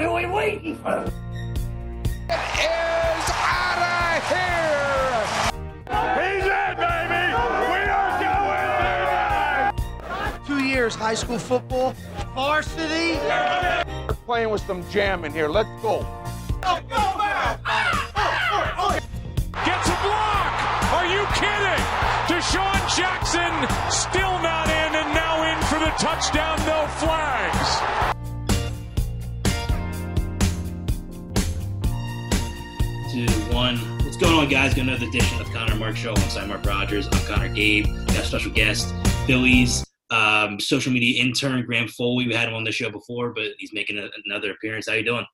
What are we waiting for? Is out of here! He's in, baby! We are going in! Two years high school football, varsity. We're playing with some jam in here. Let's go. Gets a block! Are you kidding? DeSean Jackson still not in and now in for the touchdown, no flags. Two, one. What's going on, guys? Got another edition of Conner Mark Show alongside Mark Rogers. I'm Conner Gabe. We Got a special guest, Phillies um, social media intern Graham Foley. We had him on the show before, but he's making a, another appearance. How you doing?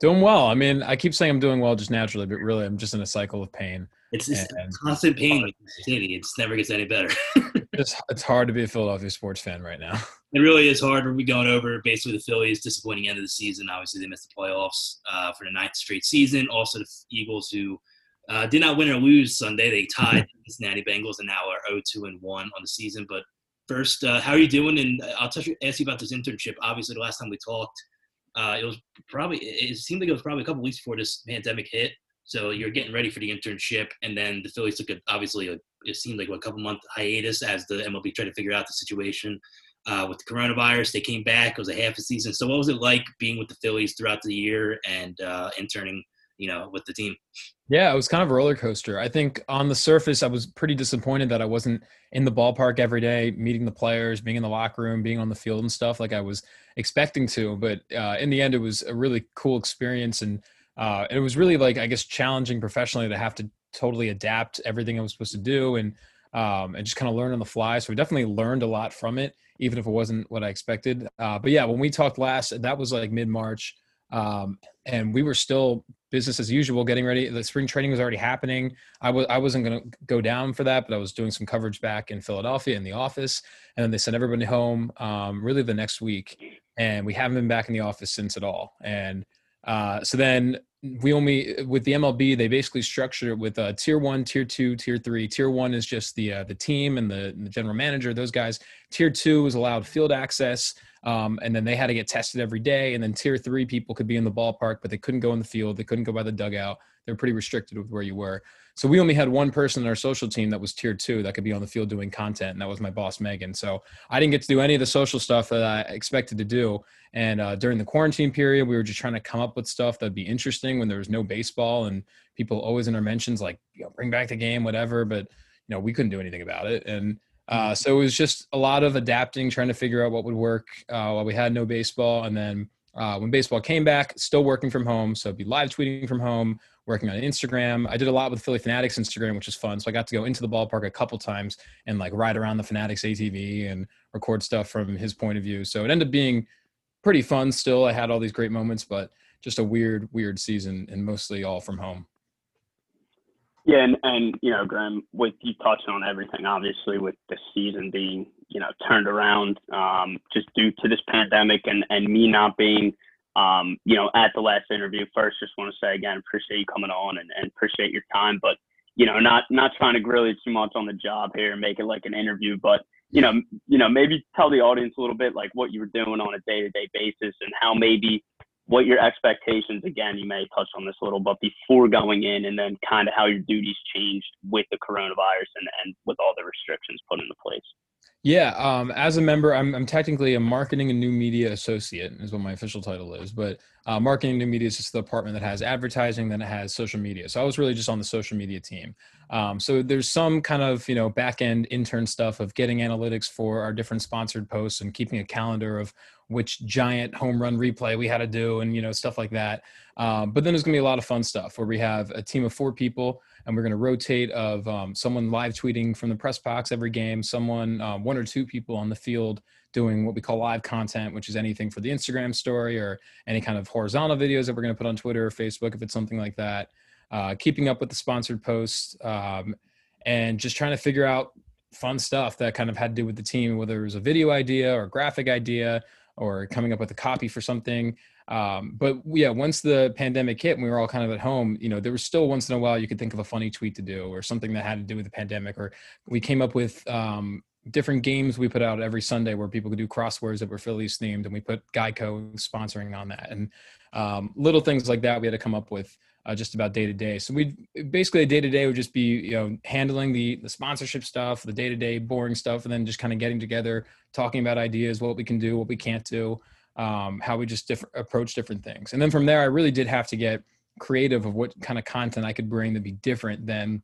Doing well. I mean, I keep saying I'm doing well just naturally, but really, I'm just in a cycle of pain. It's, it's constant pain with the city. It never gets any better. It's, it's hard to be a Philadelphia sports fan right now. it really is hard. We're going over basically the Phillies' disappointing end of the season. Obviously, they missed the playoffs uh, for the ninth straight season. Also, the Eagles, who uh, did not win or lose Sunday, they tied the Cincinnati Bengals and now are 0-2 and 1 on the season. But first, uh, how are you doing? And I'll touch, ask you about this internship. Obviously, the last time we talked, uh, it was probably it seemed like it was probably a couple weeks before this pandemic hit. So you're getting ready for the internship, and then the Phillies took a, obviously a, it seemed like a couple month hiatus as the MLB tried to figure out the situation uh, with the coronavirus. They came back; it was a half a season. So what was it like being with the Phillies throughout the year and uh, interning, you know, with the team? Yeah, it was kind of a roller coaster. I think on the surface, I was pretty disappointed that I wasn't in the ballpark every day, meeting the players, being in the locker room, being on the field and stuff like I was expecting to. But uh, in the end, it was a really cool experience, and uh, it was really like I guess challenging professionally to have to totally adapt everything I was supposed to do and um, and just kind of learn on the fly. So we definitely learned a lot from it, even if it wasn't what I expected. Uh, but yeah, when we talked last, that was like mid March. Um, and we were still business as usual, getting ready. The spring training was already happening. I was I wasn't going to go down for that, but I was doing some coverage back in Philadelphia in the office, and then they sent everybody home um, really the next week, and we haven't been back in the office since at all. And uh, so then we only with the MLB they basically structured it with uh, tier one, tier two, tier three. Tier one is just the uh, the team and the, and the general manager, those guys. Tier two is allowed field access, um, and then they had to get tested every day. And then tier three people could be in the ballpark, but they couldn't go in the field. They couldn't go by the dugout. They're pretty restricted with where you were. So we only had one person in our social team that was tier two that could be on the field doing content, and that was my boss Megan. So I didn't get to do any of the social stuff that I expected to do. And uh, during the quarantine period, we were just trying to come up with stuff that'd be interesting when there was no baseball, and people always in our mentions like, you know, bring back the game, whatever. But you know, we couldn't do anything about it, and uh, so it was just a lot of adapting, trying to figure out what would work uh, while we had no baseball, and then uh, when baseball came back, still working from home, so be live tweeting from home, working on Instagram. I did a lot with Phillie Phanatic's Instagram, which was fun. So I got to go into the ballpark a couple times and like ride around the Fanatics ATV and record stuff from his point of view. So it ended up being pretty fun. Still, I had all these great moments, but just a weird, weird season, and mostly all from home. Yeah, and, and you know, Graham, with you touching on everything, obviously, with the season being you know turned around um, just due to this pandemic, and and me not being um, you know at the last interview. First, just want to say again, appreciate you coming on and, and appreciate your time, but you know, not not trying to grill you too much on the job here and make it like an interview, but you know, you know, maybe tell the audience a little bit like what you were doing on a day to day basis and how maybe what your expectations again you may touch on this a little but before going in and then kind of how your duties changed with the coronavirus and, and with all the restrictions put into place Yeah, um, as a member, I'm, I'm technically a marketing and new media associate, is what my official title is. But uh, marketing and new media is just the department that has advertising, then it has social media. So I was really just on the social media team. Um, so there's some kind of you know back end intern stuff of getting analytics for our different sponsored posts and keeping a calendar of which giant home run replay we had to do and you know stuff like that. Um, but then there's gonna be a lot of fun stuff where we have a team of four people and we're to rotate of um, someone live tweeting from the press box every game, someone, um, one or two people on the field doing what we call live content, which is anything for the Instagram story or any kind of horizontal videos that we're to put on Twitter or Facebook if it's something like that. Uh, keeping up with the sponsored posts um, and just trying to figure out fun stuff that kind of had to do with the team, whether it was a video idea or graphic idea or coming up with a copy for something. Um, but yeah, once the pandemic hit and we were all kind of at home, you know, there was still once in a while you could think of a funny tweet to do or something that had to do with the pandemic. Or we came up with um, different games we put out every Sunday where people could do crosswords that were Phillies themed, and we put Geico sponsoring on that, and um, little things like that we had to come up with uh, just about day to day. So we basically a day to day would just be you know handling the the sponsorship stuff, the day to day boring stuff, and then just kind of getting together, talking about ideas, what we can do, what we can't do, um, how we just different approach different things, and then from there, I really did have to get creative of what kind of content I could bring to be different than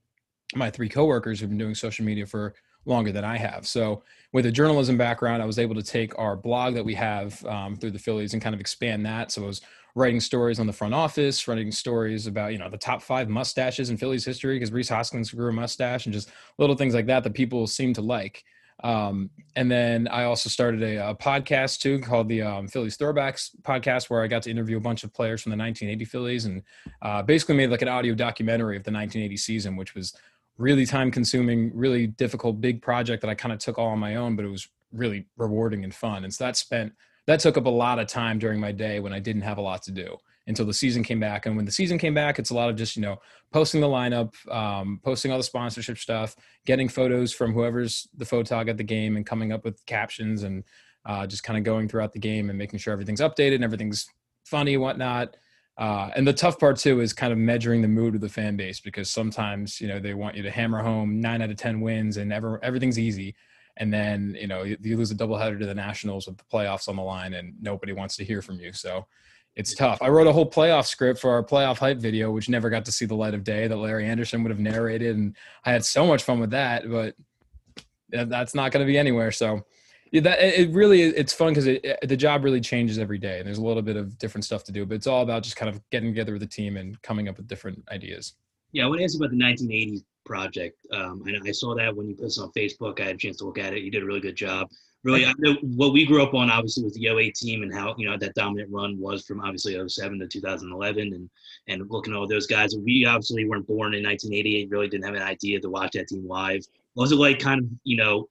my three coworkers who've been doing social media for longer than I have. So with a journalism background, I was able to take our blog that we have um, through the Phillies and kind of expand that. So I was writing stories on the front office, writing stories about you know the top five mustaches in Phillies history because Rhys Hoskins grew a mustache and just little things like that that people seem to like. Um, and then I also started a, a podcast too called the um, Phillies Throwbacks podcast, where I got to interview a bunch of players from the 1980 Phillies and uh, basically made like an audio documentary of the 1980 season, which was really time consuming, really difficult, big project that I kind of took all on my own, but it was really rewarding and fun. And so that spent that took up a lot of time during my day when I didn't have a lot to do until the season came back. And when the season came back, it's a lot of just, you know, posting the lineup, um, posting all the sponsorship stuff, getting photos from whoever's the photog at the game and coming up with captions and uh, just kind of going throughout the game and making sure everything's updated and everything's funny, and whatnot. Uh, and the tough part too is kind of measuring the mood of the fan base because sometimes you know they want you to hammer home nine out of ten wins and ever everything's easy, and then you know you, you lose a doubleheader to the Nationals with the playoffs on the line and nobody wants to hear from you. So it's tough. I wrote a whole playoff script for our playoff hype video, which never got to see the light of day that Larry Anderson would have narrated, and I had so much fun with that, but that's not going to be anywhere. So yeah, that it really it's fun because the job really changes every day, and there's a little bit of different stuff to do. But it's all about just kind of getting together with the team and coming up with different ideas. Yeah, I want to ask you about the 1980s project. Um, I, I saw that when you put this on Facebook. I had a chance to look at it. You did a really good job. Really, I know what we grew up on obviously was the 08 team and how you know that dominant run was from obviously 07 to 2011, and and looking at all those guys. We obviously weren't born in 1988. Really didn't have an idea to watch that team live. Was it like kind of you know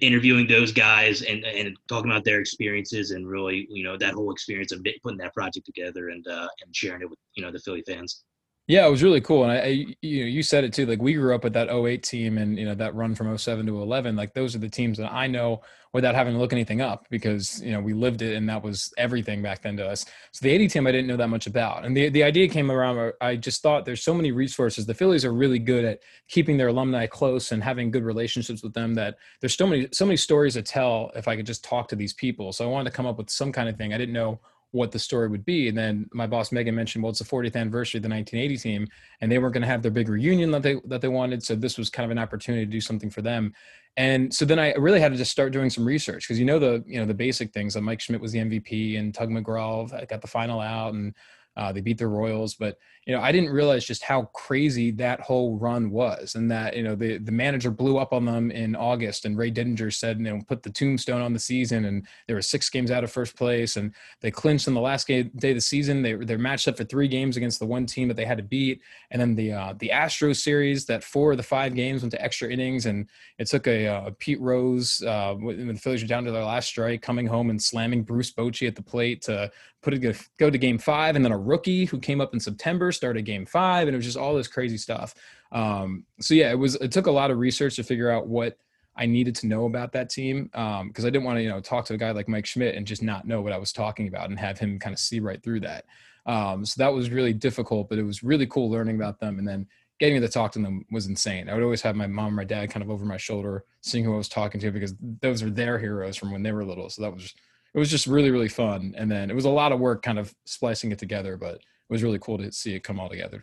interviewing those guys and and talking about their experiences and really you know that whole experience of putting that project together and uh, and sharing it with you know the Philly fans. Yeah, it was really cool. And I, I, you know, you said it too. Like we grew up with that 08 team and, you know, that run from 07 to 11. Like those are the teams that I know without having to look anything up because, you know, we lived it and that was everything back then to us. So the 80 team, I didn't know that much about. And the, the idea came around, I just thought there's so many resources. The Phillies are really good at keeping their alumni close and having good relationships with them that there's so many, so many stories to tell if I could just talk to these people. So I wanted to come up with some kind of thing. I didn't know what the story would be. And then my boss Megan mentioned, well, it's the 40th anniversary of the 1980 team, and they weren't going to have their big reunion that they that they wanted. So this was kind of an opportunity to do something for them. And so then I really had to just start doing some research because you know the you know the basic things that Mike Schmidt was the MVP and Tug McGraw got the final out and uh, they beat the Royals, but you know I didn't realize just how crazy that whole run was, and that you know the the manager blew up on them in August, and Ray Didinger said you know put the tombstone on the season, and there were six games out of first place, and they clinched in the last game, day of the season. They they're matched up for three games against the one team that they had to beat, and then the uh, the Astros series that four of the five games went to extra innings, and it took a, uh, a Pete Rose uh, when the Phillies were down to their last strike, coming home and slamming Bruce Bochy at the plate to put it go to game five, and then a rookie who came up in September started game five, and it was just all this crazy stuff. Um, so yeah, it was it took a lot of research to figure out what I needed to know about that team because um, I didn't want to you know talk to a guy like Mike Schmidt and just not know what I was talking about and have him kind of see right through that. Um, so that was really difficult, but it was really cool learning about them and then getting to talk to them was insane. I would always have my mom or my dad kind of over my shoulder, seeing who I was talking to because those are their heroes from when they were little. So that was it was just really really fun and then it was a lot of work kind of splicing it together but was really cool to see it come all together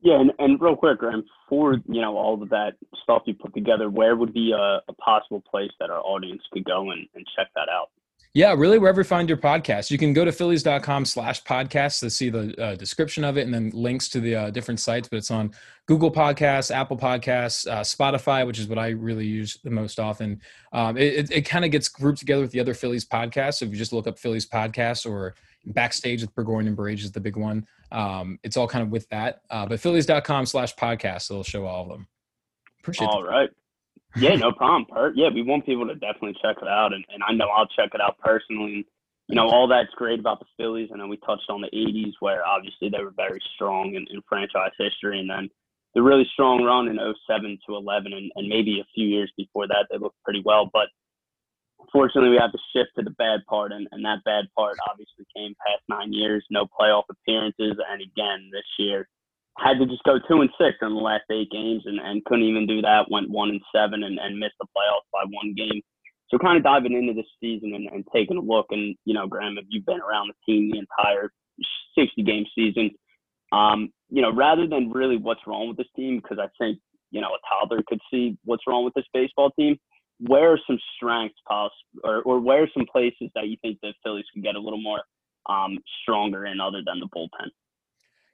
yeah and, and real quick graham for you know all of that stuff you put together where would be a, a possible place that our audience could go and, and check that out yeah, really, wherever you find your podcast. You can go to phillies.com slash podcast to see the uh, description of it and then links to the uh, different sites. But it's on Google Podcasts, Apple Podcasts, uh, Spotify, which is what I really use the most often. Um, it it, it kind of gets grouped together with the other Phillies podcasts. So if you just look up Phillies podcasts or Backstage with Burgoyne and Brage is the big one. Um, it's all kind of with that. Uh, but phillies.com slash podcast, it'll show all of them. Appreciate All right. Yeah, no problem. Per- yeah, we want people to definitely check it out, and, and I know I'll check it out personally. And, you know, all that's great about the Phillies. I know we touched on the '80s, where obviously they were very strong in, in franchise history, and then the really strong run in 07 to 11, and, and maybe a few years before that, they looked pretty well. But unfortunately, we have to shift to the bad part, and, and that bad part obviously came past nine years, no playoff appearances, and again this year had to just go two and six in the last eight games, and, and couldn't even do that. Went one and seven, and, and missed the playoffs by one game. So kind of diving into this season and, and taking a look, and you know, Graham, if you've been around the team the entire 60 game season, um, you know, rather than really what's wrong with this team, because I think you know a toddler could see what's wrong with this baseball team. Where are some strengths possible, or, or where are some places that you think the Phillies can get a little more um, stronger in other than the bullpen?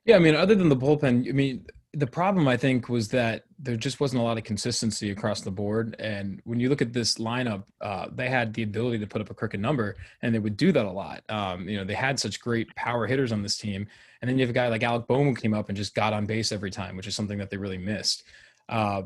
Yeah, I mean, other than the bullpen, I mean, the problem I think was that there just wasn't a lot of consistency across the board. And when you look at this lineup, uh, they had the ability to put up a crooked number, and they would do that a lot. Um, you know, they had such great power hitters on this team, and then you have a guy like Alec who came up and just got on base every time, which is something that they really missed. Uh,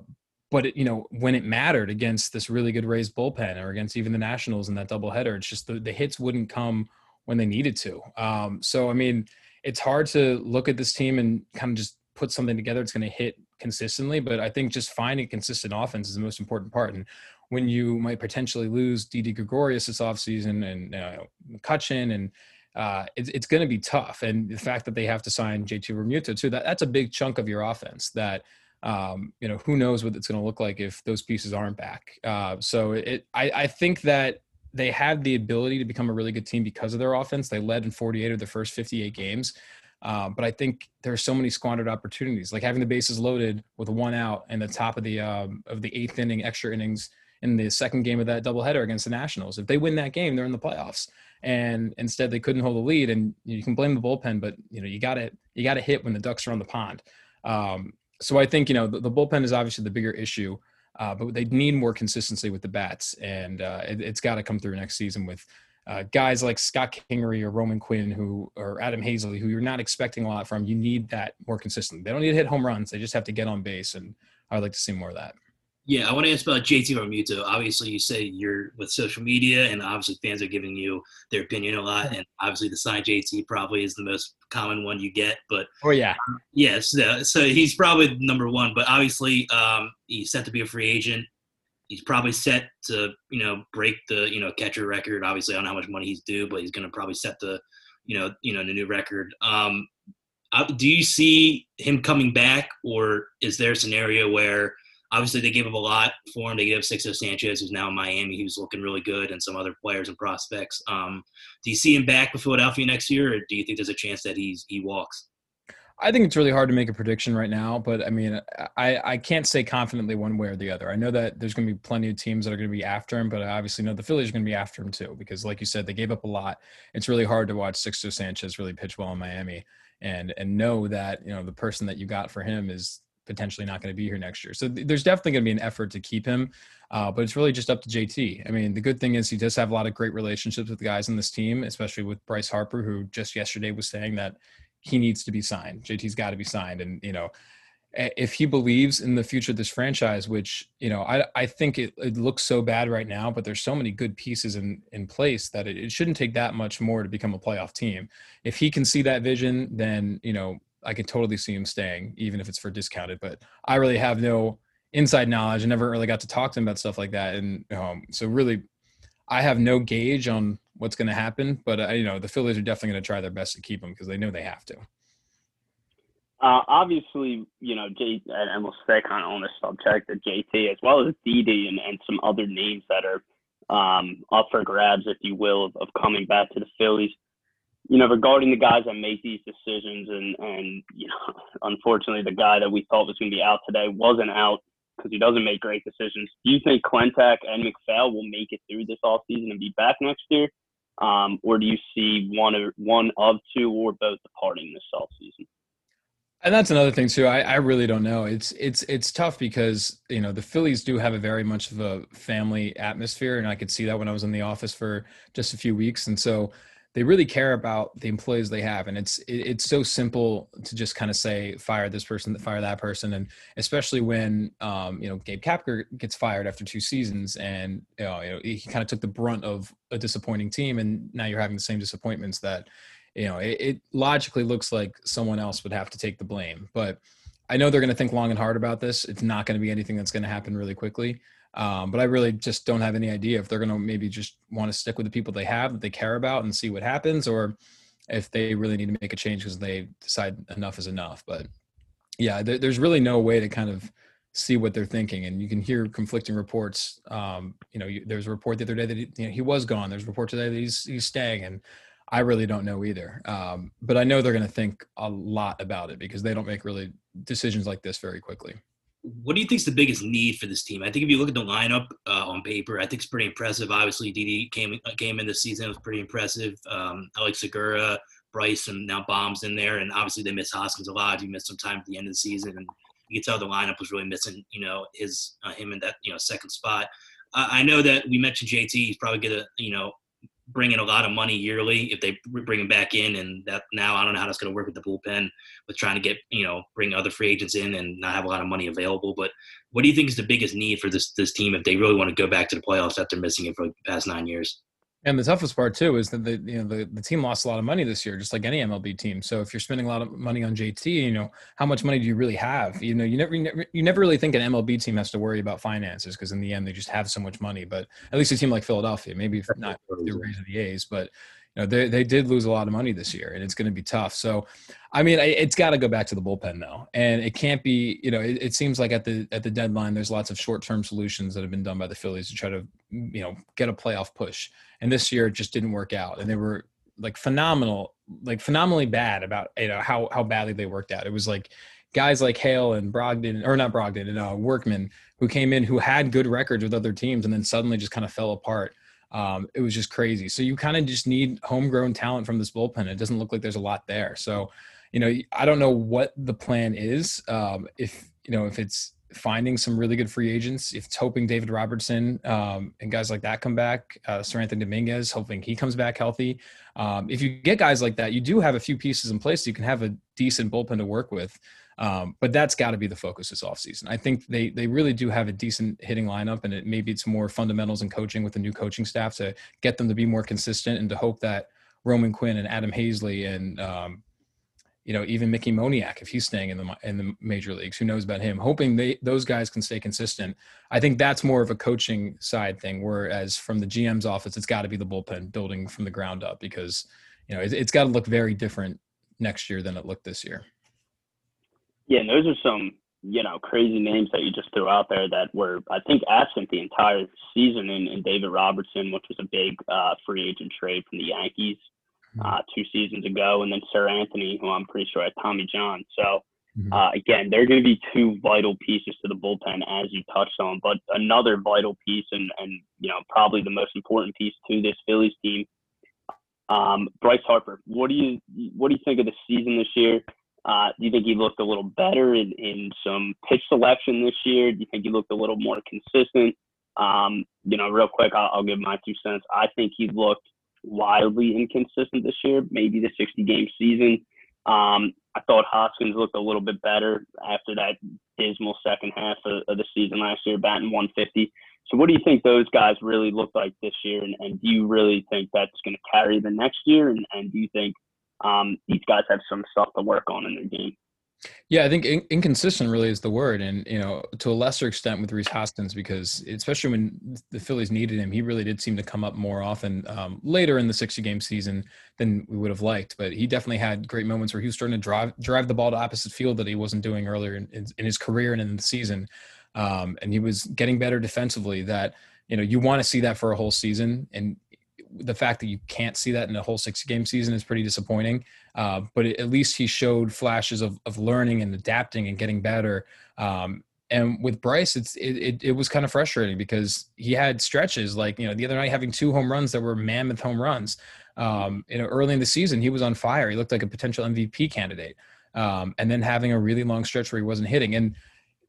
but it, you know, when it mattered against this really good Rays bullpen or against even the Nationals in that doubleheader, it's just the, the hits wouldn't come when they needed to. Um, so I mean, it's hard to look at this team and kind of just put something together that's going to hit consistently. But I think just finding consistent offense is the most important part. And when you might potentially lose Didi Gregorius this offseason and uh, McCutchen and uh, it's, it's going to be tough. And the fact that they have to sign JT Realmuto too, that, that's a big chunk of your offense that, um, you know, who knows what it's going to look like if those pieces aren't back. Uh, so it, I, I think that they had the ability to become a really good team because of their offense. They led in 48 of the first 58 games. Um, but I think there are so many squandered opportunities, like having the bases loaded with one out and the top of the um, of the eighth inning, extra innings in the second game of that doubleheader against the Nationals. If they win that game, they're in the playoffs. And instead, they couldn't hold the lead. And you can blame the bullpen, but you know you got to you got to hit when the Ducks are on the pond. Um, so I think you know the, the, bullpen is obviously the bigger issue, uh, but they need more consistency with the bats, and uh, it, has got to come through next season with uh, guys like Scott Kingery or Roman Quinn, who or Adam Haseley, who you're not expecting a lot from, you need that more consistently. They don't need to hit home runs; they just have to get on base, and I'd like to see more of that. Yeah, I want to ask about JT Realmuto. Obviously, you say you're with social media, and obviously fans are giving you their opinion a lot. And obviously, the sign JT probably is the most common one you get. But oh yeah, yes, yeah, so, so he's probably number one. But obviously, um, he's set to be a free agent he's probably set to you know break the you know catcher record. Obviously, I don't know how much money he's due, but he's going to probably set the you know you know the new record. Um, uh, do you see him coming back, or is there a scenario where obviously they gave up a lot for him? They gave up Sixto Sanchez, who's now in Miami. He was looking really good, and some other players and prospects. Um, do you see him back with Philadelphia next year, or do you think there's a chance that he's he walks? I think it's really hard to make a prediction right now, but I mean, I, I can't say confidently one way or the other. I know that there's going to be plenty of teams that are going to be after him, but I obviously know the Phillies are going to be after him too, because like you said, they gave up a lot. It's really hard to watch Sixto Sanchez really pitch well in Miami and, and know that, you know, the person that you got for him is potentially not going to be here next year. So there's definitely going to be an effort to keep him, uh, but it's really just up to JT. I mean, the good thing is he does have a lot of great relationships with the guys in this team, especially with Bryce Harper, who just yesterday was saying that he needs to be signed. JT's got to be signed, and you know, if he believes in the future of this franchise, which you know, I I think it, it looks so bad right now, but there's so many good pieces in in place that it, it shouldn't take that much more to become a playoff team. If he can see that vision, then you know, I can totally see him staying, even if it's for discounted. But I really have no inside knowledge. I never really got to talk to him about stuff like that, and um, so really, I have no gauge on what's going to happen. But uh, you know, the Phillies are definitely going to try their best to keep him because they know they have to. Uh, obviously, you know, J and we'll stay kind of on this subject of JT as well as Didi and, and some other names that are um, up for grabs, if you will, of, of coming back to the Phillies. You know, regarding the guys that make these decisions, and and you know, unfortunately, the guy that we thought was going to be out today wasn't out because he doesn't make great decisions. Do you think Klentak and MacPhail will make it through this offseason and be back next year? Um, or do you see one or one of two or both departing this offseason? And that's another thing too. I, I really don't know. It's it's it's tough because you know the Phillies do have a very much of a family atmosphere, and I could see that when I was in the office for just a few weeks, and so they really care about the employees they have and it's it, it's so simple to just kind of say fire this person fire that person and especially when um, you know gabe kapler gets fired after two seasons and you know, you know he kind of took the brunt of a disappointing team and now you're having the same disappointments that you know it, it logically looks like someone else would have to take the blame but I know they're going to think long and hard about this. It's not going to be anything that's going to happen really quickly. Um, but I really just don't have any idea if they're going to maybe just want to stick with the people they have that they care about and see what happens, or if they really need to make a change because they decide enough is enough. But yeah, there, there's really no way to kind of see what they're thinking, and you can hear conflicting reports. Um, you know, you, there's a report the other day that he, you know, he was gone. There's a report today that he's he's staying, and I really don't know either. Um, but I know they're going to think a lot about it because they don't make really decisions like this very quickly. What do you think is the biggest need for this team? I think if you look at the lineup uh, on paper, I think it's pretty impressive. Obviously, Didi came came in this season; was pretty impressive. Um, Alex Segura, Bryce, and now Bohm's in there, and obviously they miss Hoskins a lot. He missed some time at the end of the season, and you can tell the lineup was really missing. You know, his uh, him in that you know second spot. Uh, I know that we mentioned JT. He's probably gonna you know bring in a lot of money yearly if they bring him back in. And that now I don't know how that's going to work with the bullpen with trying to get, you know, bring other free agents in and not have a lot of money available. But what do you think is the biggest need for this, this team if they really want to go back to the playoffs after missing it for the past nine years? And the toughest part too is that the you know the, the team lost a lot of money this year, just like any MLB team. So if you're spending a lot of money on JT, you know how much money do you really have? You know, you never you never, you never really think an MLB team has to worry about finances because in the end they just have so much money. But at least a team like Philadelphia, maybe not the of the A's, but know they they did lose a lot of money this year, and it's going to be tough. So, I mean, it's got to go back to the bullpen though, and it can't be. You know, it, it seems like at the at the deadline, there's lots of short term solutions that have been done by the Phillies to try to you know get a playoff push, and this year it just didn't work out, and they were like phenomenal, like phenomenally bad about you know how how badly they worked out. It was like guys like Hale and Brogdon, or not Brogdon, and uh, Workman, who came in who had good records with other teams, and then suddenly just kind of fell apart. Um, it was just crazy. So you kind of just need homegrown talent from this bullpen. It doesn't look like there's a lot there. So, you know, I don't know what the plan is. Um, if you know, if it's finding some really good free agents, if it's hoping David Robertson um, and guys like that come back, uh, Seranthony Dominguez, hoping he comes back healthy. Um, if you get guys like that, you do have a few pieces in place. So you can have a decent bullpen to work with. Um, but that's got to be the focus this offseason. I think they they really do have a decent hitting lineup, and it maybe it's more fundamentals and coaching with the new coaching staff to get them to be more consistent and to hope that Roman Quinn and Adam Haseley and um, you know even Mickey Moniak, if he's staying in the in the major leagues, who knows about him? Hoping they those guys can stay consistent. I think that's more of a coaching side thing. Whereas from the GM's office, it's got to be the bullpen building from the ground up because you know it, it's got to look very different next year than it looked this year. Yeah, and those are some you know crazy names that you just threw out there that were I think absent the entire season. In, in David Robertson, which was a big uh, free agent trade from the Yankees mm-hmm. uh, two seasons ago, and then Seranthony, who I'm pretty sure had Tommy John. So. Mm-hmm. Uh, again, they're going to be two vital pieces to the bullpen, as you touched on. But another vital piece, and and you know probably the most important piece to this Phillies team, um, Bryce Harper. What do you what do you think of the season this year? Uh, do you think he looked a little better in, in some pitch selection this year? Do you think he looked a little more consistent? Um, you know, real quick, I'll, I'll, give my two cents. I think he looked wildly inconsistent this year, maybe the 60 game season. Um, I thought Hoskins looked a little bit better after that dismal second half of, of, the season last year, batting 150. So, what do you think those guys really look like this year? And, and do you really think that's going to carry the next year? And, and do you think um, these guys have some stuff to work on in their game. Yeah, I think in- inconsistent really is the word, and you know, to a lesser extent with Rhys Hoskins, because especially when the Phillies needed him, he really did seem to come up more often um, later in the 60 game season than we would have liked. But he definitely had great moments where he was starting to drive drive the ball to opposite field that he wasn't doing earlier in, in, in his career and in the season, um, and he was getting better defensively. That you know, you want to see that for a whole season, and the fact that you can't see that in a whole six game season is pretty disappointing. Uh, but at least he showed flashes of, of learning and adapting and getting better. Um, and with Bryce, it's it, it, it was kind of frustrating because he had stretches like you know the other night having two home runs that were mammoth home runs. Um, you know, early in the season he was on fire. He looked like a potential MVP candidate. Um, and then having a really long stretch where he wasn't hitting. And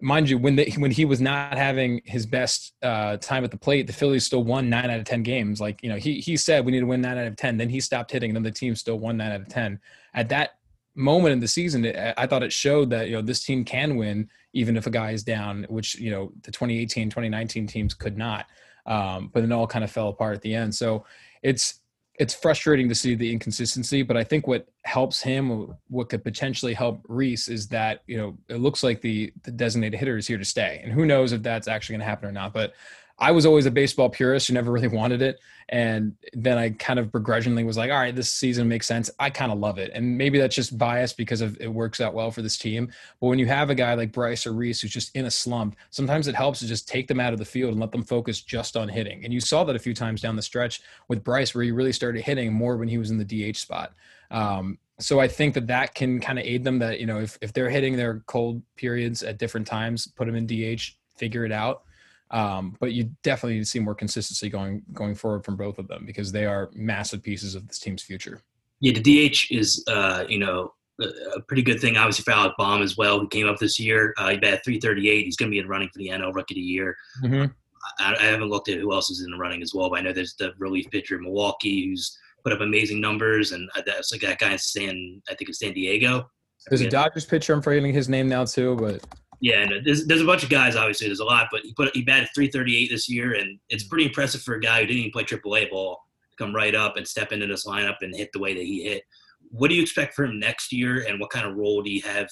mind you, when when he was not having his best uh, time at the plate, the Phillies still won nine out of ten games. Like you know, he he said we need to win nine out of ten. Then he stopped hitting, and then the team still won nine out of ten. At that moment in the season, it, I thought it showed that you know this team can win even if a guy is down, which you know the 2018, 2019 teams could not. Um, but it all kind of fell apart at the end. So it's it's frustrating to see the inconsistency, but I think what helps him, what could potentially help Rhys, is that you know it looks like the the designated hitter is here to stay, and who knows if that's actually going to happen or not. But I was always a baseball purist who never really wanted it. And then I kind of begrudgingly was like, all right, this season makes sense. I kind of love it. And maybe that's just bias because of it works out well for this team. But when you have a guy like Bryce or Rhys who's just in a slump, sometimes it helps to just take them out of the field and let them focus just on hitting. And you saw that a few times down the stretch with Bryce where he really started hitting more when he was in the DH spot. Um, so I think that that can kind of aid them that, you know, if, if they're hitting their cold periods at different times, put them in DH, figure it out. Um, but you definitely need to see more consistency going going forward from both of them because they are massive pieces of this team's future. Yeah, the DH is uh, you know a pretty good thing. Obviously for Alec Bohm as well, who came up this year. Uh, he batted 338. He's going to be in running for the NL Rookie of the Year. Mm-hmm. I, I, haven't looked at who else is in the running as well, but I know there's the relief pitcher in Milwaukee who's put up amazing numbers, and uh, that's like that guy in San, I think it's San Diego. There's a Dodgers pitcher. I'm forgetting his name now too, but yeah, and there's there's a bunch of guys. Obviously, there's a lot, but he put he batted 338 this year, and it's pretty impressive for a guy who didn't even play AAA ball to come right up and step into this lineup and hit the way that he hit. What do you expect for him next year, and what kind of role do you have,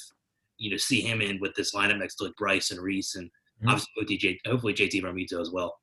you know, see him in with this lineup next to like Bryce and Rhys and mm-hmm. obviously hopefully JT Realmuto as well.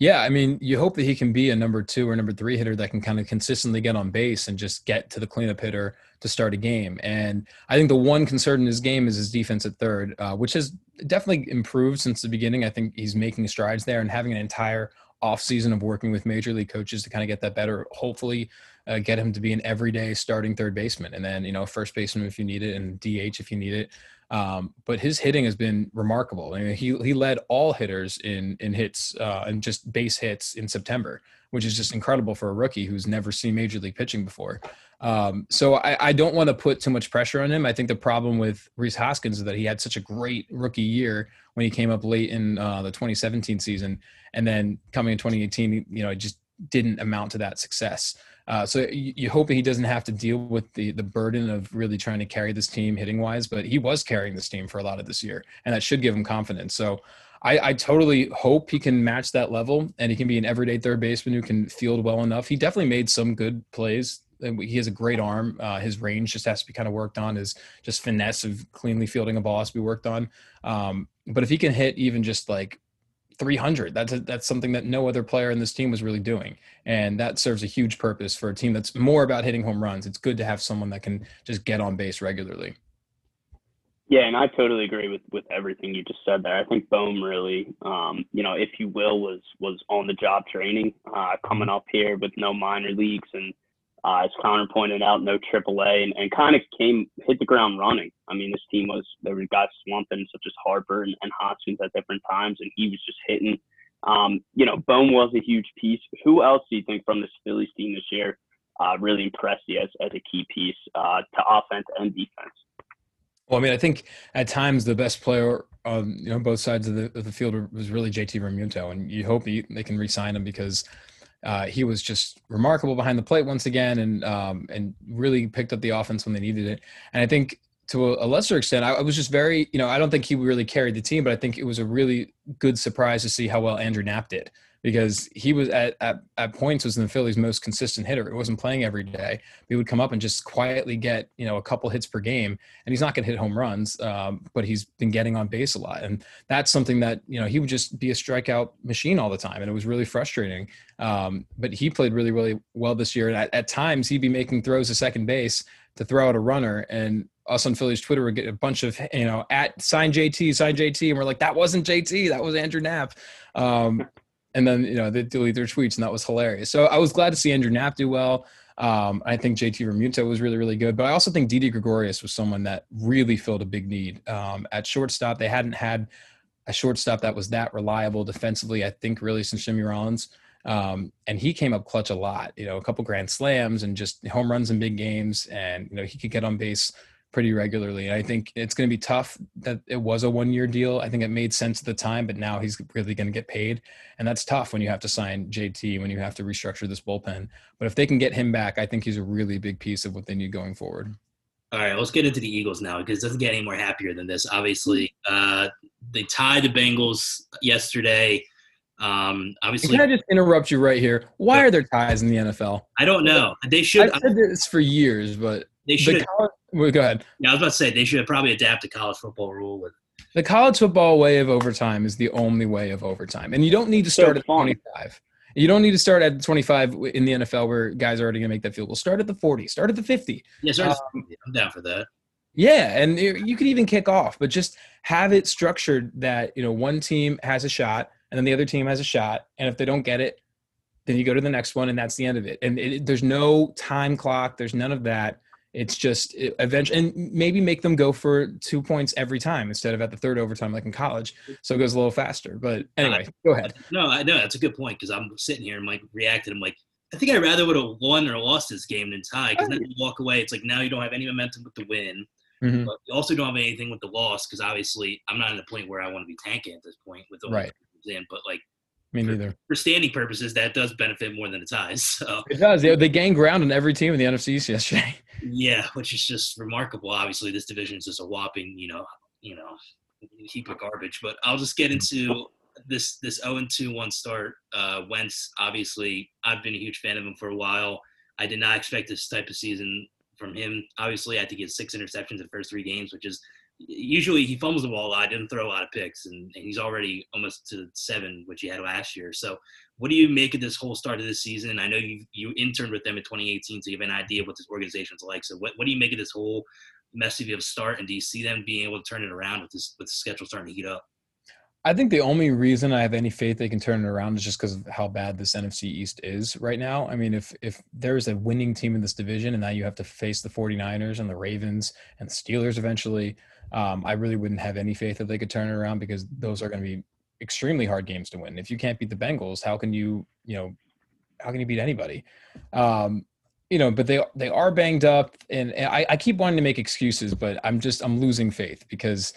Yeah, I mean, you hope that he can be a number two or number three hitter that can kind of consistently get on base and just get to the cleanup hitter to start a game. And I think the one concern in his game is his defense at third, uh, which has definitely improved since the beginning. I think he's making strides there and having an entire offseason of working with major league coaches to kind of get that better. Hopefully, uh, get him to be an everyday starting third baseman, and then you know first baseman if you need it, and DH if you need it. Um, but his hitting has been remarkable. I mean, he he led all hitters in in hits uh, and just base hits in September, which is just incredible for a rookie who's never seen major league pitching before. Um, so I, I don't want to put too much pressure on him. I think the problem with Rhys Hoskins is that he had such a great rookie year when he came up late in uh, the 2017 season, and then coming in 2018, you know, it just didn't amount to that success. Uh, so you, hope he doesn't have to deal with the the burden of really trying to carry this team hitting wise, but he was carrying this team for a lot of this year, and that should give him confidence. So I, I totally hope he can match that level, and he can be an everyday third baseman who can field well enough. He definitely made some good plays. He has a great arm. Uh, his range just has to be kind of worked on. His just finesse of cleanly fielding a ball has to be worked on. Um, but if he can hit even just like 300. That's a, that's something that no other player in this team was really doing, and that serves a huge purpose for a team that's more about hitting home runs. It's good to have someone that can just get on base regularly. Yeah, and I totally agree with with everything you just said there. I think Bohm really, um, you know, if you will, was was on the job training, uh, coming up here with no minor leagues and uh, as Conner pointed out, no AAA, and, and kind of came hit the ground running. I mean, this team was there were guys slumping such as Harper and, and Hoskins at different times, and he was just hitting. Um, you know, Bohm was a huge piece. Who else do you think from this Phillies team this year uh, really impressed you as, as a key piece uh, to offense and defense? Well, I mean, I think at times the best player on you know both sides of the, of the field was really JT Realmuto, and you hope he, they can re-sign him because uh, he was just remarkable behind the plate once again, and um, and really picked up the offense when they needed it. And I think to a, lesser extent, I, was just very, you know, I don't think he really carried the team, but I think it was a really good surprise to see how well Andrew Knapp did because he was at, at, at points was the Phillies' most consistent hitter. He wasn't playing every day. He would come up and just quietly get you know a couple hits per game, and he's not going to hit home runs, um, but he's been getting on base a lot, and that's something that you know he would just be a strikeout machine all the time, and it was really frustrating. Um, but he played really really well this year, and at, at times he'd be making throws to second base to throw out a runner, and us on Phillies Twitter would get a bunch of you know at sign JT, sign JT, and we're like that wasn't JT, that was Andrew Knapp. Um, and then you know they delete their tweets, and that was hilarious. So I was glad to see Andrew Knapp do well. Um, I think JT Realmuto was really, really good, but I also think Didi Gregorius was someone that really filled a big need um, at shortstop. They hadn't had a shortstop that was that reliable defensively. I think really since Jimmy Rollins, um, and he came up clutch a lot. You know, a couple grand slams and just home runs in big games, and you know he could get on base pretty regularly. I think it's going to be tough that it was a one year deal. I think it made sense at the time, but now he's really going to get paid. And that's tough when you have to sign JT, when you have to restructure this bullpen. But if they can get him back, I think he's a really big piece of what they need going forward. All right, let's get into the Eagles now because it doesn't get any more happier than this. Obviously, uh, they tied the Bengals yesterday. Um, obviously, Can I just interrupt you right here? Why are there ties in the NFL? I don't know. They should. I've said this for years, but They the should. college, well, go ahead. Yeah, I was about to say they should probably adapt the college football rule with. The college football way of overtime is the only way of overtime, and you don't need to So start at fun. 25. You don't need to start at 25 in the NFL where guys are already going to make that field goal. Start at the 40. Start at the 50. Yeah, Um, I'm down for that. Yeah, and you you could even kick off, but just have it structured that you know one team has a shot and then the other team has a shot, and if they don't get it, then you go to the next one, and that's the end of it. And it, there's no time clock. There's none of that. It's just it, eventually, and maybe make them go for two points every time instead of at the third overtime like in college, so it goes a little faster. But anyway, go ahead. No, I know that's a good point because I'm sitting here and like reacting. I'm like, I think I rather would have won or lost this game than tie because then you walk away. It's like now you don't have any momentum with the win, Mhm. but you also don't have anything with the loss because obviously I'm not in the point where I want to be tanking at this point with the Right. in. But like Me neither. for standing purposes, that does benefit more than its eyes. So It does. They, they gained ground on every team in the NFC East yesterday. yeah, which is just remarkable. Obviously, this division is just a whopping, you know, you know, heap of garbage. But I'll just get into this this 0 2 one start. Uh, Wentz, obviously, I've been a huge fan of him for a while. I did not expect this type of season from him. Obviously, I had to get six interceptions in the first three games, which is usually he fumbles the ball a lot, didn't throw a lot of picks, and, and he's already almost to seven, which he had last year. So, what do you make of this whole start of this season? I know you you interned with them in 2018, so you have an idea of what this organization's like. So, what, what do you make of this whole messy of start, and do you see them being able to turn it around with this with the schedule starting to heat up? I think the only reason I have any faith they can turn it around is just because of how bad this NFC East is right now. I mean, if if there's a winning team in this division and now you have to face the 49ers and the Ravens and the Steelers eventually, um, I really wouldn't have any faith that they could turn it around because those are going to be extremely hard games to win. If you can't beat the Bengals, how can you, you know, how can you beat anybody? Um, you know, but they they are banged up, and, and I, I keep wanting to make excuses, but I'm just I'm losing faith because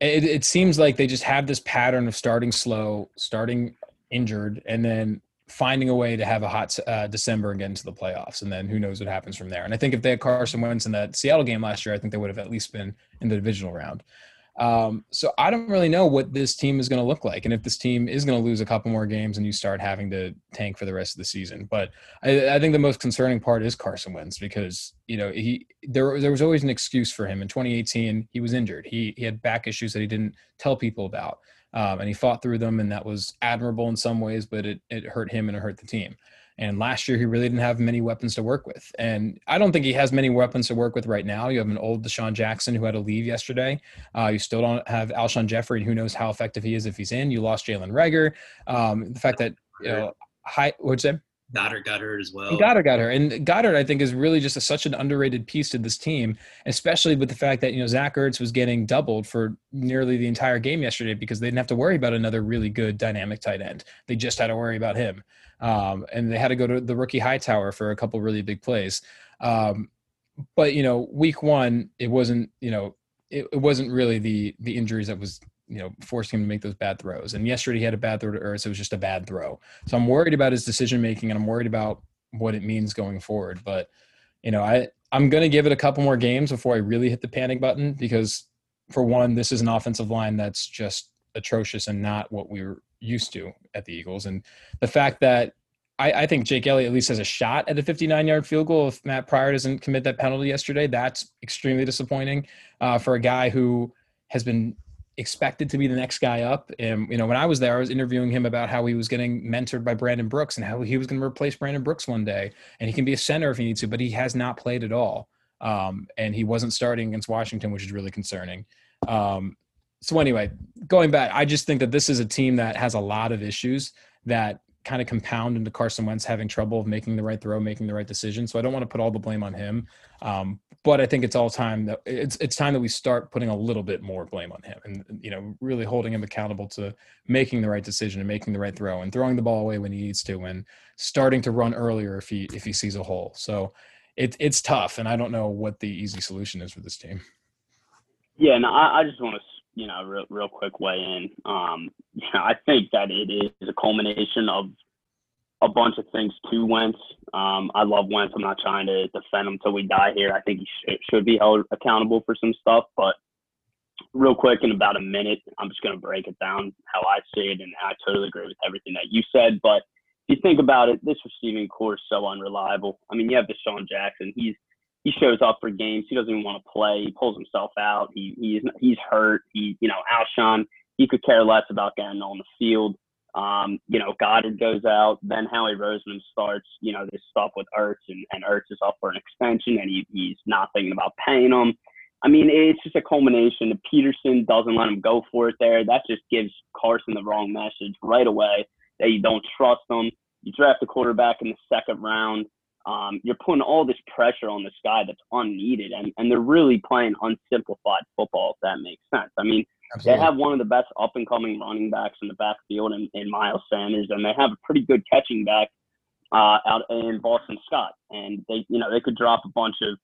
it, it seems like they just have this pattern of starting slow, starting injured, and then finding a way to have a hot uh, December and get into the playoffs. And then who knows what happens from there. And I think if they had Carson Wentz in that Seattle game last year, I think they would have at least been in the divisional round. Um, so I don't really know what this team is going to look like, and if this team is going to lose a couple more games and you start having to tank for the rest of the season. But I, I think the most concerning part is Carson Wentz because you know he there there was always an excuse for him. In 2018, he was injured. He he had back issues that he didn't tell people about, um, and he fought through them, and that was admirable in some ways, but it it hurt him and it hurt the team. And last year, he really didn't have many weapons to work with. And I don't think he has many weapons to work with right now. You have an old DeSean Jackson who had to leave yesterday. Uh, you still don't have Alshon Jeffery, and who knows how effective he is if he's in. You lost Jalen Reagor. Um, the fact that, you know, high, what'd you say? Goedert got hurt as well. Goedert got her, and Goedert I think is really just a, such an underrated piece to this team, especially with the fact that you know Zach Ertz was getting doubled for nearly the entire game yesterday because they didn't have to worry about another really good dynamic tight end. They just had to worry about him, um, and they had to go to the rookie Hightower for a couple really big plays. Um, but you know, week one, it wasn't you know it, it wasn't really the the injuries that was you know forcing him to make those bad throws. And yesterday he had a bad throw to Ertz. It was just a bad throw. So I'm worried about his decision making, and I'm worried about what it means going forward. But you know, I I'm going to give it a couple more games before I really hit the panic button because, for one, this is an offensive line that's just atrocious and not what we were used to at the Eagles. And the fact that I, I think Jake Elliott at least has a shot at a 59 yard field goal if Matt Pryor doesn't commit that penalty yesterday. That's extremely disappointing uh, for a guy who has been expected to be the next guy up. And you know, when I was there, I was interviewing him about how he was getting mentored by Brandon Brooks and how he was going to replace Brandon Brooks one day, and he can be a center if he needs to, but he has not played at all. Um, and he wasn't starting against Washington, which is really concerning. Um, so anyway, going back, I just think that this is a team that has a lot of issues that kind of compound into Carson Wentz having trouble of making the right throw, making the right decision. So I don't want to put all the blame on him. Um, but I think it's all time that it's it's time that we start putting a little bit more blame on him and you know really holding him accountable to making the right decision and making the right throw and throwing the ball away when he needs to and starting to run earlier if he if he sees a hole. So it, it's tough and I don't know what the easy solution is for this team. Yeah, and I, I just want to, you know, real, real quick weigh in. Um, you know, I think that it is a culmination of a bunch of things to Wentz. Um, I love Wentz. I'm not trying to defend him till we die here. I think he should, should be held accountable for some stuff, but real quick in about a minute, I'm just going to break it down how I see it, and I totally agree with everything that you said. But if you think about it, this receiving core is so unreliable. I mean, you have DeSean Jackson. He's he shows up for games. He doesn't even want to play. He pulls himself out. He he's he's hurt. He you know Alshon. He could care less about getting on the field. Um, you know, Goedert goes out, then Howie Roseman starts, you know, this stuff with Ertz and, and Ertz is up for an extension and he, he's not thinking about paying him. I mean, it's just a culmination. Pederson doesn't let him go for it there. That just gives Carson the wrong message right away that you don't trust him. You draft a quarterback in the second round. Um, you're putting all this pressure on this guy that's unneeded, and, and they're really playing unsimplified football, if that makes sense. I mean, Absolutely. they have one of the best up and coming running backs in the backfield in, in Miles Sanders, and they have a pretty good catching back uh, out in Boston Scott. And they, you know, they could drop a bunch of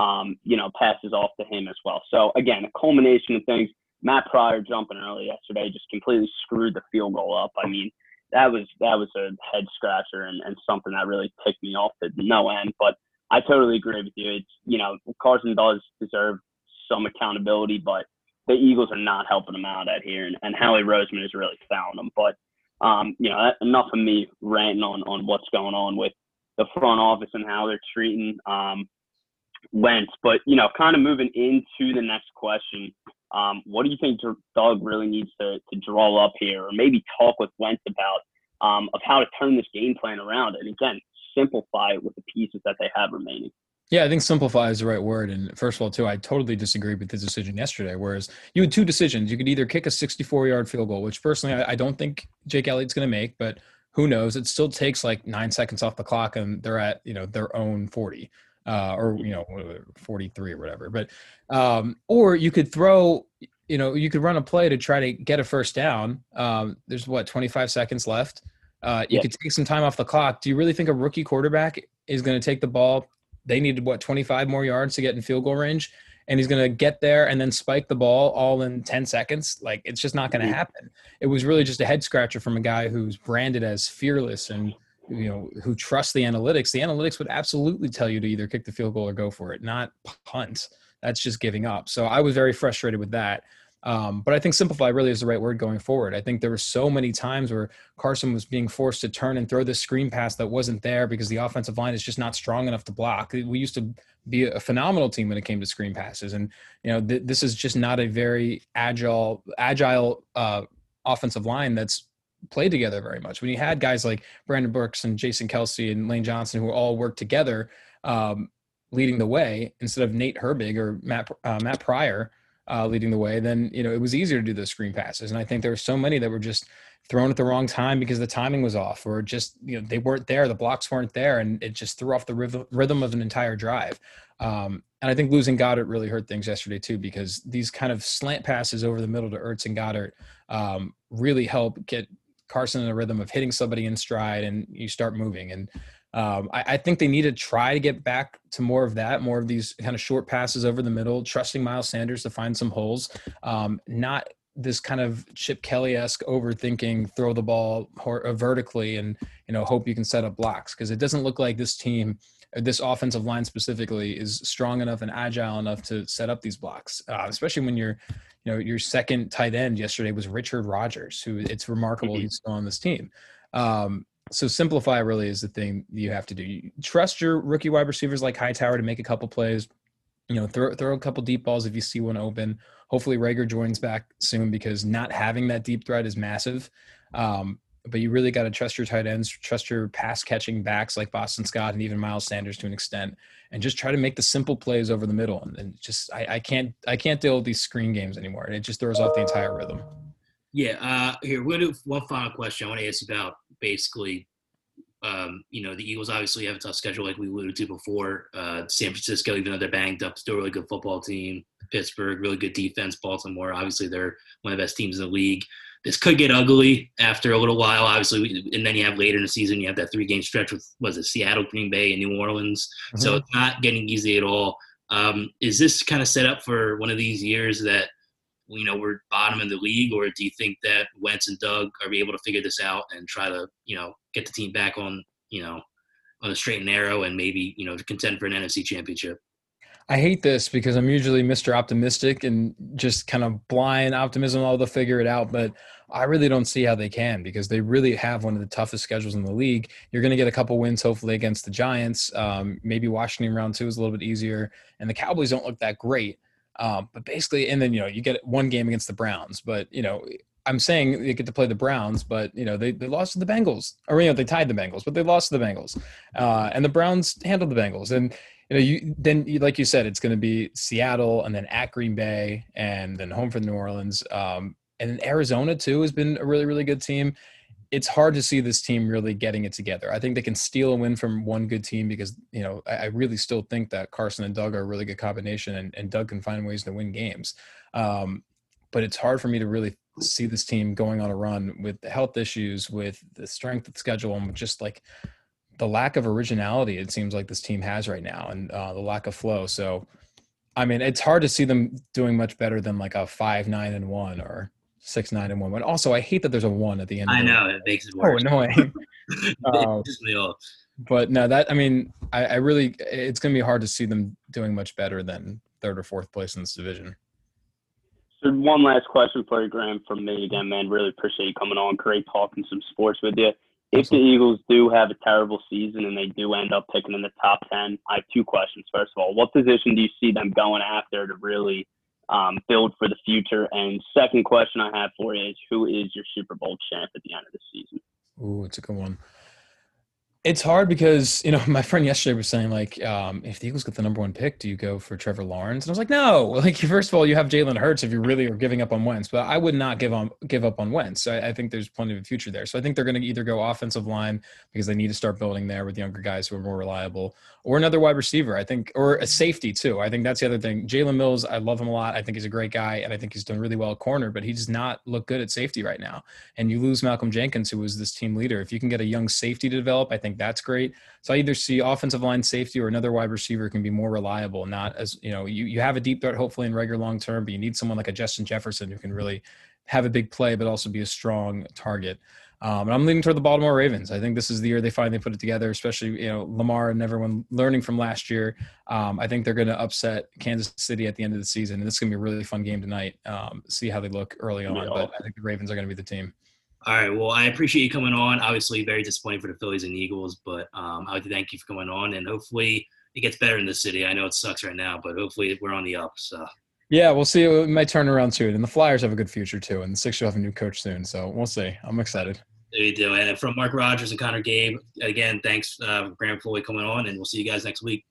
um, you know, passes off to him as well. So again, a culmination of things. Matt Pryor jumping early yesterday just completely screwed the field goal up. I mean, that was that was a head scratcher and, and something that really ticked me off to no end. But I totally agree with you. It's you know Carson does deserve some accountability, but the Eagles are not helping him out at here, and, and Howie Roseman has really found him. But um, you know, enough of me ranting on on what's going on with the front office and how they're treating um, Wentz. But you know, kind of moving into the next question, um, what do you think Doug really needs to to draw up here, or maybe talk with Wentz about um, of how to turn this game plan around, and again, simplify it with the pieces that they have remaining. Yeah, I think simplify is the right word. And first of all, too, I totally disagree with the decision yesterday. Whereas you had two decisions. You could either kick a 64 yard field goal, which personally I, I don't think Jake Elliott's going to make, but who knows? It still takes like nine seconds off the clock and they're at, you know, their own 40 uh, or you know 43 or whatever but um, or you could throw you know you could run a play to try to get a first down um, there's what 25 seconds left uh, you could take some time off the clock do you really think a rookie quarterback is going to take the ball they needed what 25 more yards to get in field goal range? And he's going to get there and then spike the ball all in 10 seconds? Like it's just not going to happen. It was really just a head scratcher from a guy who's branded as fearless and you know who trusts the analytics. The analytics would absolutely tell you to either kick the field goal or go for it not punt. That's just giving up. So i was very frustrated with that um, but i think simplify really is the right word going forward. I think there were so many times where carson was being forced to turn and throw this screen pass that wasn't there because the offensive line is just not strong enough to block. We used to be a phenomenal team when it came to screen passes. And you know th- this is just not a very agile agile uh, offensive line that's played together very much. When you had guys like Brandon Brooks and Jason Kelce and Lane Johnson who all worked together, um, leading the way instead of Nate Herbig or Matt uh, Matt Pryor uh, leading the way, then you know it was easier to do those screen passes. And I think there were so many that were just thrown at the wrong time because the timing was off, or just you know they weren't there, the blocks weren't there, and it just threw off the rhythm of an entire drive. Um, and I think losing Goedert really hurt things yesterday too, because these kind of slant passes over the middle to Ertz and Goedert um, really help get Carson in a rhythm of hitting somebody in stride and you start moving. And um, I, I, think they need to try to get back to more of that, more of these kind of short passes over the middle, trusting Miles Sanders to find some holes, um, not this kind of Chip Kelly esque overthinking, throw the ball uh, vertically and you know hope you can set up blocks because it doesn't look like this team, this offensive line specifically, is strong enough and agile enough to set up these blocks, uh, especially when you're you know, your second tight end yesterday was Richard Rodgers, who it's remarkable mm-hmm. he's still on this team. Um, so simplify really is the thing you have to do. You trust your rookie wide receivers like Hightower to make a couple plays. You know, throw throw a couple deep balls if you see one open. Hopefully, Reagor joins back soon because not having that deep threat is massive. Um, but you really got to trust your tight ends, trust your pass catching backs like Boston Scott and even Miles Sanders to an extent, and just try to make the simple plays over the middle. And, and just I, I, can't I can't deal with these screen games anymore, and it just throws off the entire rhythm. Yeah. Uh, here, gonna do one final question. I want to ask about basically. Um, you know, the Eagles obviously have a tough schedule, like we alluded to before. Uh, San Francisco, even though they're banged up, still a really good football team. Pittsburgh, really good defense. Baltimore, obviously, they're one of the best teams in the league this could get ugly after a little while, obviously. And then you have later in the season, you have that three game stretch with was it Seattle, Green Bay, and New Orleans. Mm-hmm. So it's not getting easy at all. Um, is this kind of set up for one of these years that you know we're bottom in the league, or do you think that Wentz and Doug are able to figure this out and try to you know get the team back on you know on the straight and narrow and maybe you know contend for an NFC championship? I hate this because I'm usually Mr. Optimistic and just kind of blind optimism. Oh, they'll figure it out. But I really don't see how they can because they really have one of the toughest schedules in the league. You're going to get a couple wins, hopefully, against the Giants. Um, maybe Washington round two is a little bit easier. And the Cowboys don't look that great. Um, but basically, and then, you know, you get one game against the Browns. But, you know, I'm saying they get to play the Browns, but you know they, they lost to the Bengals, or you know they tied the Bengals, but they lost to the Bengals, uh, and the Browns handled the Bengals, and you know you then like you said it's going to be Seattle and then at Green Bay and then home for New Orleans, um, and Arizona too has been a really really good team. It's hard to see this team really getting it together. I think they can steal a win from one good team because you know I, I really still think that Carson and Doug are a really good combination, and, and Doug can find ways to win games. Um, but it's hard for me to really see this team going on a run with the health issues, with the strength of the schedule, and just like the lack of originality it seems like this team has right now, and uh, the lack of flow. So, I mean, it's hard to see them doing much better than like a five nine and one or six nine and one. But also, I hate that there's a one at the end. I know it makes it worse. Oh, annoying. um, but no, that I mean, I, I really, it's going to be hard to see them doing much better than third or fourth place in this division. So one last question for you, Graham, from me again, man. Really appreciate you coming on. Great talking some sports with you. If the Eagles do have a terrible season and they do end up picking in the top 10, I have two questions. First of all, what position do you see them going after to really um, build for the future? And second question I have for you is who is your Super Bowl champ at the end of the season? Ooh, it's a good one. It's hard because you know my friend yesterday was saying like, um, if the Eagles get the number one pick, do you go for Trevor Lawrence? And I was like, no. Like, first of all, you have Jalen Hurts if you really are giving up on Wentz, but I would not give on give up on Wentz. I, I think there's plenty of future there. So I think they're going to either go offensive line because they need to start building there with younger guys who are more reliable, or another wide receiver. I think, or a safety too. I think that's the other thing. Jalen Mills, I love him a lot. I think he's a great guy, and I think he's done really well at corner, but he does not look good at safety right now. And you lose Malcolm Jenkins, who was this team leader. If you can get a young safety to develop, I think that's great. So I either see offensive line safety or another wide receiver can be more reliable, not as you know, you, you have a deep threat hopefully in Reagor long term, but you need someone like a Justin Jefferson who can really have a big play, but also be a strong target. Um, and I'm leaning toward the Baltimore Ravens. I think this is the year they finally put it together, especially you know Lamar and everyone learning from last year. Um, I think they're going to upset Kansas City at the end of the season, and this is going to be a really fun game tonight. Um, see how they look early on, but I think the Ravens are going to be the team. All right. Well, I appreciate you coming on. Obviously, very disappointing for the Phillies and Eagles, but um, I would thank you for coming on, and hopefully it gets better in the city. I know it sucks right now, but hopefully we're on the up. So. Yeah, we'll see. It might turn around soon, and the Flyers have a good future too, and the Six will have a new coach soon, so we'll see. I'm excited. There you do. And from Mark Rogers and Conner Gabe, again, thanks, uh, Graham Foley, coming on, and we'll see you guys next week.